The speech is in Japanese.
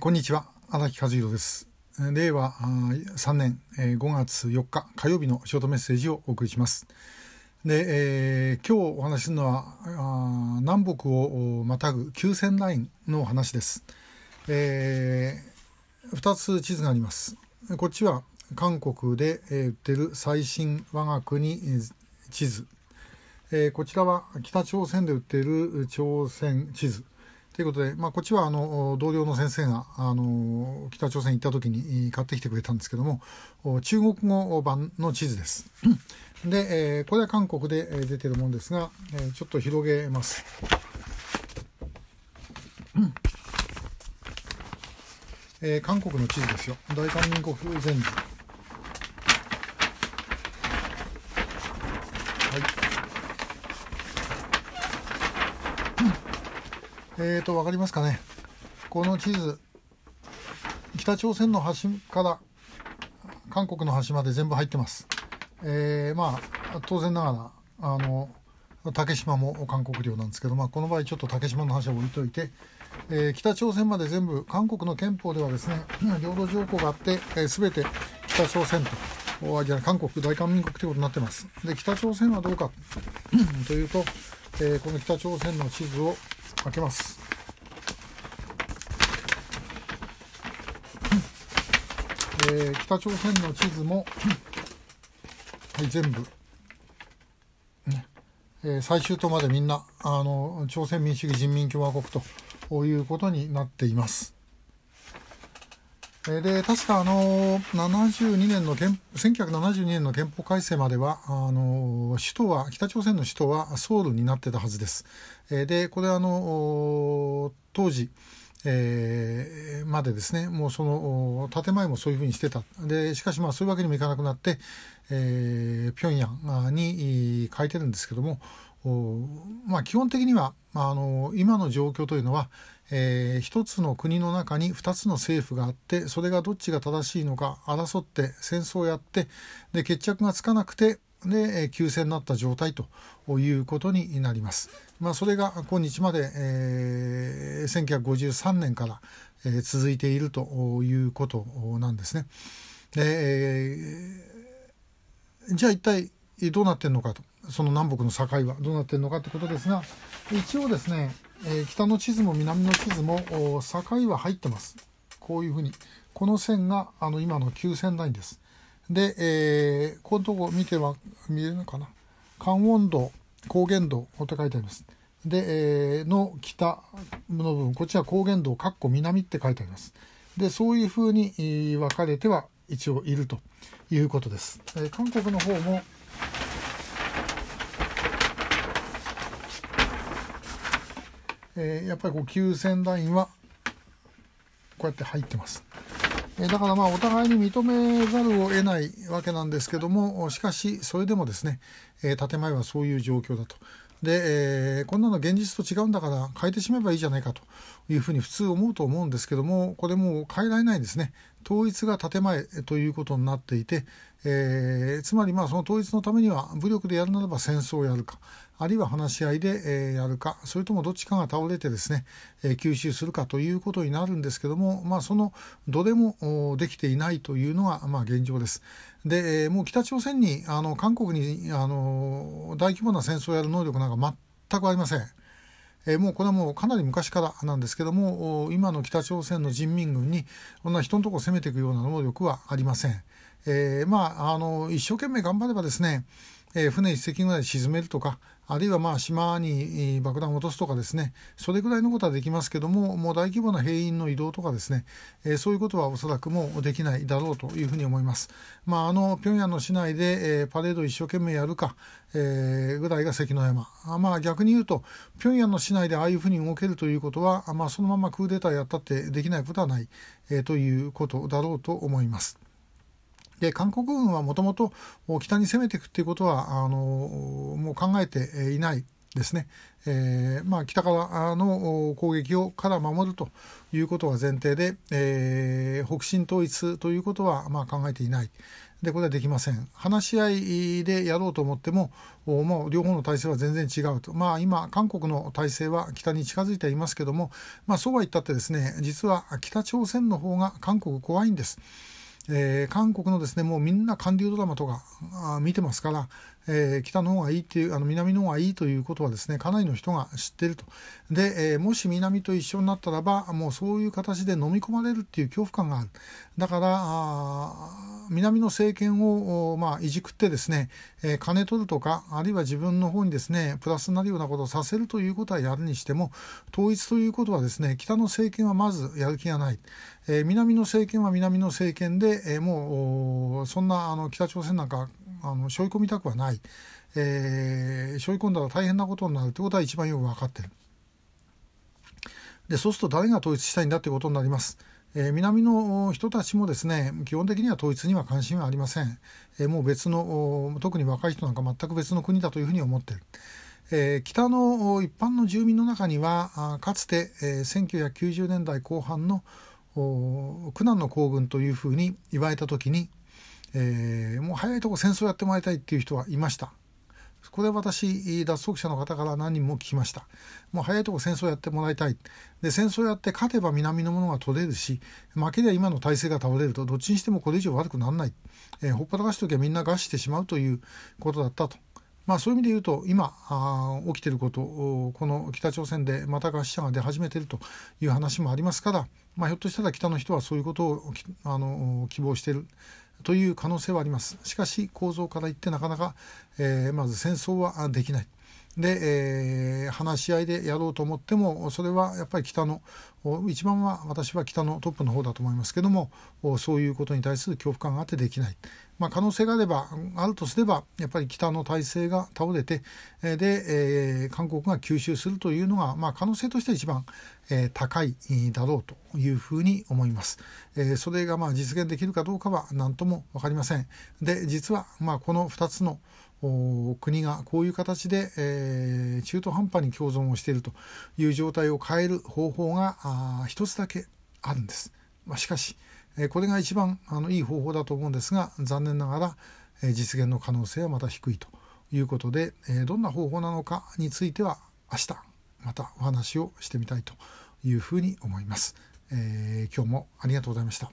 こんにちは。荒木和弘です。令和3年5月4日火曜日のショートメッセージをお送りします。で、えー、今日お話しするのは南北をまたぐ急線ラインの話です、えー、2つ地図があります。こっちは韓国で売ってる最新我が国地図、えー、こちらは北朝鮮で売ってる朝鮮地図。ということで、まあ、こっちはあの同僚の先生があの北朝鮮行った時に買ってきてくれたんですけども中国語版の地図です。で、えー、これは韓国で出てるもんですが、えー、ちょっと広げます。えー、韓国の地図ですよ。大韓民国全図。えーと、分かりますかね。この地図、北朝鮮の端から韓国の端まで全部入ってます。えー、まあ、当然ながら、あの、竹島も韓国領なんですけど、まあ、この場合ちょっと竹島の話は置いといて、えー、北朝鮮まで全部韓国の憲法ではですね領土条項があって、えー、全て北朝鮮とじゃ韓国大韓民国ということになってますで北朝鮮はどうかというと、えー、この北朝鮮の地図を開けます。えー、北朝鮮の地図も、はい、全部、ねえー、最終とまでみんなあの朝鮮民主主義人民共和国ということになっています。で確かあの72年の憲1972年の憲法改正まではあの首都は北朝鮮の首都はソウルになってたはずです。でこれあの当時えー、までですねもうその建前もそういうふうにしてた。でしかしまあそういうわけにもいかなくなって、えー、平壌に書いてるんですけどもまあ基本的にはあの今の状況というのはえー、一つの国の中に二つの政府があってそれがどっちが正しいのか争って戦争をやってで決着がつかなくてで休戦になった状態ということになります。まあ、それが今日まで、えー、1953年から、えー、続いているということなんですね。えー、じゃあ一体どうなってるのかとその南北の境はどうなってるのかということですが一応ですねえー、北の地図も南の地図も境は入ってます。こういうふうに。この線があの今の旧線ラインです。で、えー、このとこ見ては見えるのかな？関温度、高原度と書いてあります。で、えー、の北の部分、こっちは高原度、かっこ南って書いてあります。で、そういうふうに分かれては一応いるということです。えー、韓国の方もえー、やっぱりこう急線ラインはこうやって入ってます。えだからまあお互いに認めざるを得ないわけなんですけどもしかしそれでもですね、え、建前はそういう状況だと。で、えー、こんなの現実と違うんだから変えてしまえばいいじゃないかというふうに普通思うと思うんですけどもこれもう変えられないですね統一が建前ということになっていて、えー、つまりまあその統一のためには武力でやるならば戦争をやるかあるいは話し合いで、えー、やるかそれともどっちかが倒れてですね、えー、吸収するかということになるんですけども、まあ、そのどれもできていないというのが、まあ、現状です。で、え、もう北朝鮮にあの韓国にあの大規模な戦争をやる能力なんか全くありません。えー、もうこれはもうかなり昔からなんですけども今の北朝鮮の人民軍にこんな人のところを攻めていくような能力はありません。えー、まああの一生懸命頑張ればですね、えー、船一隻ぐらい沈めるとかあるいはまあ島に爆弾を落とすとかですねそれぐらいのことはできますけどももう大規模な兵員の移動とかですね、えー、そういうことはおそらくもうできないだろうというふうに思います。まあ、あの平壌の市内で、えー、パレード一生懸命やるか、えー、ぐらいが関の山まあ逆に言うと平壌の市内でああいうふうに動けるということは、まあ、そのままクーデターやったってできないことはない、えー、ということだろうと思います。で韓国軍はもともと北に攻めていくっていうことはあのもう考えていないですね、えーまあ、北からの攻撃をから守るということは前提で、えー、北進統一ということはまあ考えていない。でこれはできません話し合いでやろうと思ってももう両方の体制は全然違うとまあ今韓国の体制は北に近づいていますけどもまあそうは言ったってですね実は北朝鮮の方が韓国怖いんです。えー、韓国のですねもうみんな韓流ドラマとかあ見てますから、えー、北の方がいいっていうあの南の方がいいということはですねかなりの人が知ってると。で、えー、もし南と一緒になったらばもうそういう形で飲み込まれるっていう恐怖感がある。だから南の政権を、まあ、いじくってですね、えー、金取るとかあるいは自分の方にですねプラスになるようなことをさせるということはやるにしても統一ということはですね北の政権はまずやる気がない、えー、南の政権は南の政権で、えー、もうそんなあの北朝鮮なんかあの背負い込みたくはない、えー、背負い込んだら大変なことになるということは一番よく分かってる。でそうすると誰が統一したいんだということになります。えー、南の人たちもですね基本的には統一には関心はありません、えー、もう別の特に若い人なんか全く別の国だというふうに思っている、えー、北の一般の住民の中にはかつて、えー、1990年代後半の苦難の行軍というふうに言われた時に、えー、もう早いとこ戦争やってもらいたいっていう人はいました。これ私脱足者の方から何人も聞きました。もう早いとこ戦争やってもらいたい。で戦争やって勝てば南のものが取れるし負けりゃ今の体制が倒れるとどっちにしてもこれ以上悪くならない、えー、ほっぱらかしときゃみんな餓死してしまうということだったと。まあ、そういう意味で言うと今あ起きていることこの北朝鮮でまた餓死者が出始めているという話もありますから、まあ、ひょっとしたら北の人はそういうことをあの希望している。という可能性はあります。しかし構造から言ってなかなか、えー、まず戦争はできない。で、えー、話し合いでやろうと思ってもそれはやっぱり北の一番は私は北のトップの方だと思いますけどもそういうことに対する恐怖感があってできない、まあ、可能性があればあるとすればやっぱり北の体制が倒れてで、えー、韓国が吸収するというのが、まあ、可能性として一番、えー、高いだろうというふうに思います、えー、それがまあ実現できるかどうかは何とも分かりません。で実はまあこの2つの国がこういう形で、えー、中途半端に共存をしているという状態を変える方法が一つだけあるんです。まあ、しかし、えー、これが一番あのいい方法だと思うんですが残念ながら、えー、実現の可能性はまた低いということで、え、どんな方法なのかについては明日またお話をしてみたいというふうに思います。え、今日もありがとうございました。